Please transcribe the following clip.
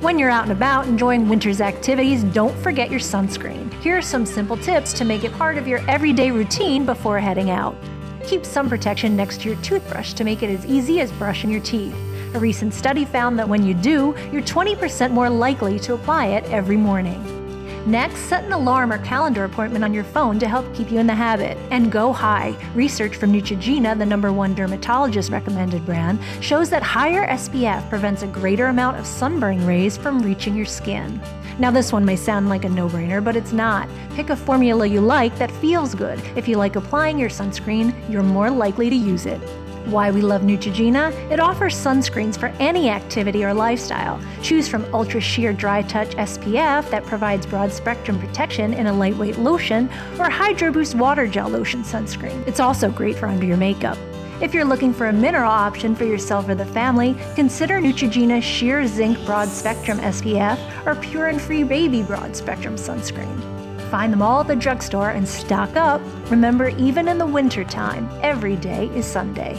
When you're out and about enjoying winter's activities, don't forget your sunscreen. Here are some simple tips to make it part of your everyday routine before heading out. Keep sun protection next to your toothbrush to make it as easy as brushing your teeth. A recent study found that when you do, you're 20% more likely to apply it every morning. Next, set an alarm or calendar appointment on your phone to help keep you in the habit. And go high. Research from Neutrogena, the number one dermatologist recommended brand, shows that higher SPF prevents a greater amount of sunburn rays from reaching your skin. Now, this one may sound like a no brainer, but it's not. Pick a formula you like that feels good. If you like applying your sunscreen, you're more likely to use it. Why we love Neutrogena? It offers sunscreens for any activity or lifestyle. Choose from Ultra Sheer Dry Touch SPF that provides broad spectrum protection in a lightweight lotion, or Hydro Boost Water Gel Lotion sunscreen. It's also great for under your makeup. If you're looking for a mineral option for yourself or the family, consider Neutrogena Sheer Zinc Broad Spectrum SPF or Pure and Free Baby Broad Spectrum Sunscreen. Find them all at the drugstore and stock up. Remember, even in the wintertime, every day is Sunday.